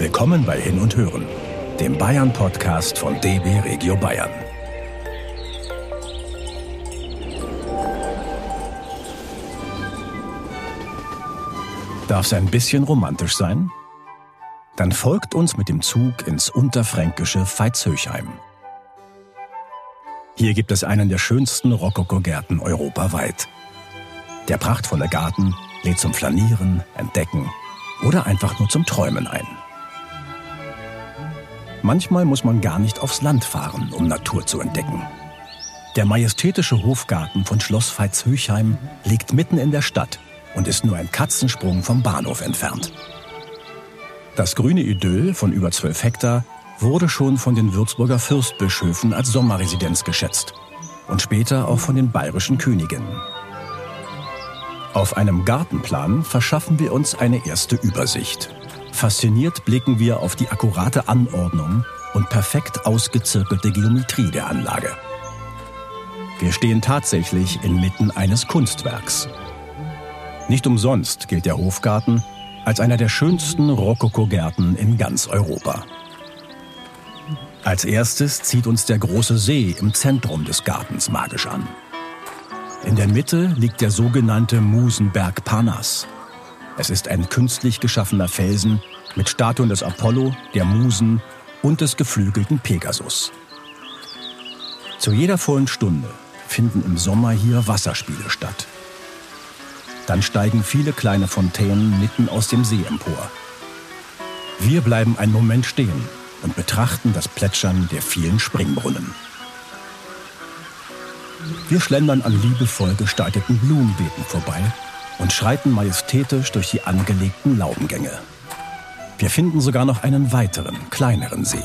Willkommen bei Hin und Hören, dem Bayern-Podcast von DB Regio Bayern. Darf es ein bisschen romantisch sein? Dann folgt uns mit dem Zug ins unterfränkische Veitshöchheim. Hier gibt es einen der schönsten Rokoko-Gärten europaweit. Der prachtvolle Garten lädt zum Flanieren, Entdecken oder einfach nur zum Träumen ein. Manchmal muss man gar nicht aufs Land fahren, um Natur zu entdecken. Der majestätische Hofgarten von Schloss Veitshöchheim liegt mitten in der Stadt und ist nur ein Katzensprung vom Bahnhof entfernt. Das grüne Idyll von über 12 Hektar wurde schon von den Würzburger Fürstbischöfen als Sommerresidenz geschätzt und später auch von den bayerischen Königinnen. Auf einem Gartenplan verschaffen wir uns eine erste Übersicht. Fasziniert blicken wir auf die akkurate Anordnung und perfekt ausgezirkelte Geometrie der Anlage. Wir stehen tatsächlich inmitten eines Kunstwerks. Nicht umsonst gilt der Hofgarten als einer der schönsten Rokoko-Gärten in ganz Europa. Als erstes zieht uns der große See im Zentrum des Gartens magisch an. In der Mitte liegt der sogenannte Musenberg Parnass. Es ist ein künstlich geschaffener Felsen mit Statuen des Apollo, der Musen und des geflügelten Pegasus. Zu jeder vollen Stunde finden im Sommer hier Wasserspiele statt. Dann steigen viele kleine Fontänen mitten aus dem See empor. Wir bleiben einen Moment stehen und betrachten das Plätschern der vielen Springbrunnen. Wir schlendern an liebevoll gestalteten Blumenbeeten vorbei und schreiten majestätisch durch die angelegten Laubengänge. Wir finden sogar noch einen weiteren, kleineren See.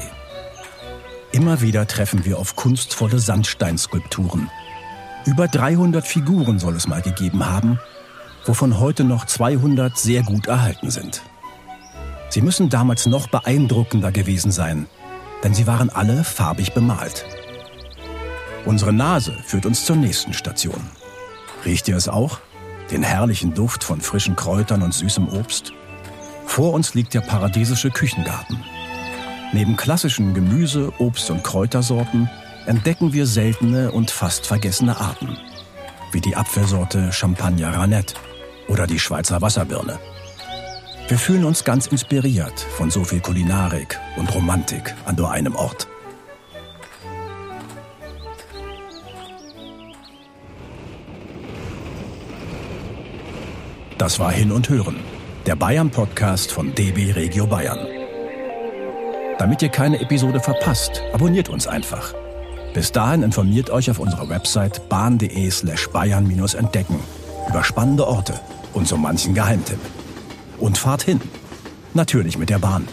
Immer wieder treffen wir auf kunstvolle Sandsteinskulpturen. Über 300 Figuren soll es mal gegeben haben, wovon heute noch 200 sehr gut erhalten sind. Sie müssen damals noch beeindruckender gewesen sein, denn sie waren alle farbig bemalt. Unsere Nase führt uns zur nächsten Station. Riecht ihr es auch? Den herrlichen Duft von frischen Kräutern und süßem Obst? Vor uns liegt der paradiesische Küchengarten. Neben klassischen Gemüse, Obst und Kräutersorten entdecken wir seltene und fast vergessene Arten, wie die Apfelsorte Champagner Ranette oder die Schweizer Wasserbirne. Wir fühlen uns ganz inspiriert von so viel Kulinarik und Romantik an nur einem Ort. Das war Hin und Hören, der Bayern-Podcast von DB Regio Bayern. Damit ihr keine Episode verpasst, abonniert uns einfach. Bis dahin informiert euch auf unserer Website bahn.de slash bayern-entdecken über spannende Orte und so manchen Geheimtipp und fahrt hin. Natürlich mit der Bahn.